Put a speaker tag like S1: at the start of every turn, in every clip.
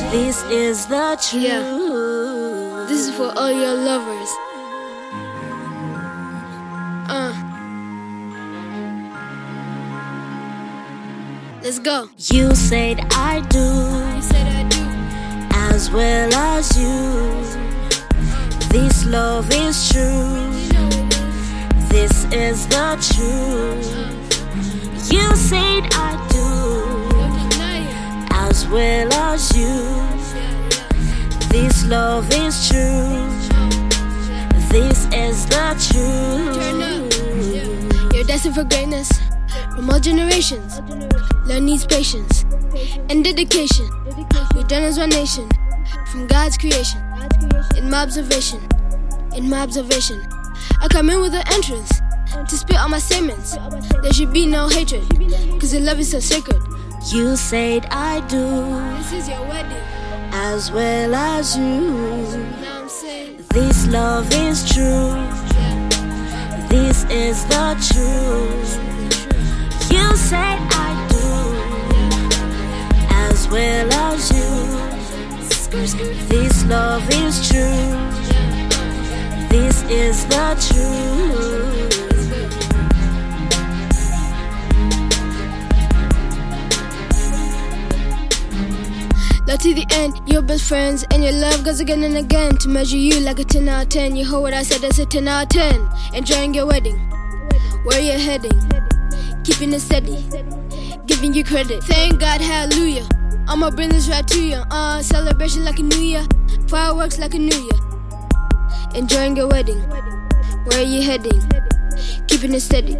S1: This is the truth.
S2: Yeah. This is for all your lovers. Uh. Let's go.
S1: You said I do.
S2: You said I do.
S1: As well as you. This love is true. This is the truth. You said I do. As well as you. This love is true. This is the truth.
S2: You're destined for greatness from all generations. Learn needs patience and dedication. We're done as one nation from God's creation. In my observation, in my observation, I come in with an entrance to spit all my statements. There should be no hatred, cause your love is so sacred.
S1: You said I do.
S2: This is your wedding.
S1: As well as you.
S2: Now I'm saying,
S1: This love is true. This is the truth. You said I do. As well as you. This love is true. This is the truth.
S2: Love to the end, your best friends, and your love goes again and again to measure you like a 10 out of 10. You heard what I said, that's a 10 out of 10. Enjoying your wedding, where you heading, keeping it steady, giving you credit. Thank God, hallelujah. I'ma bring this right to you. Uh, celebration like a new year, fireworks like a new year. Enjoying your wedding, where are you heading, keeping it steady,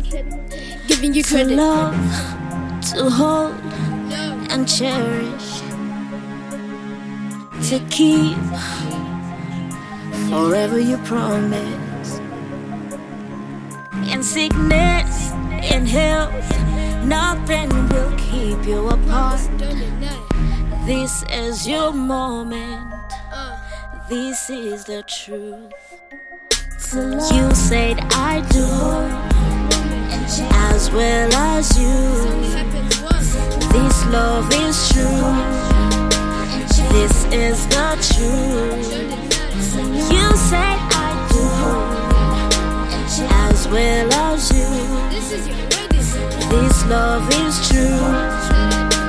S2: giving you
S1: To
S2: credit.
S1: love, to hold and cherish. To keep forever you promise. In sickness, in health, nothing will keep you apart. This is your moment. This is the truth. You said I do, as well as you. This love is true. This is the truth. You said I do, as well as you.
S2: This is your wedding.
S1: This love is true.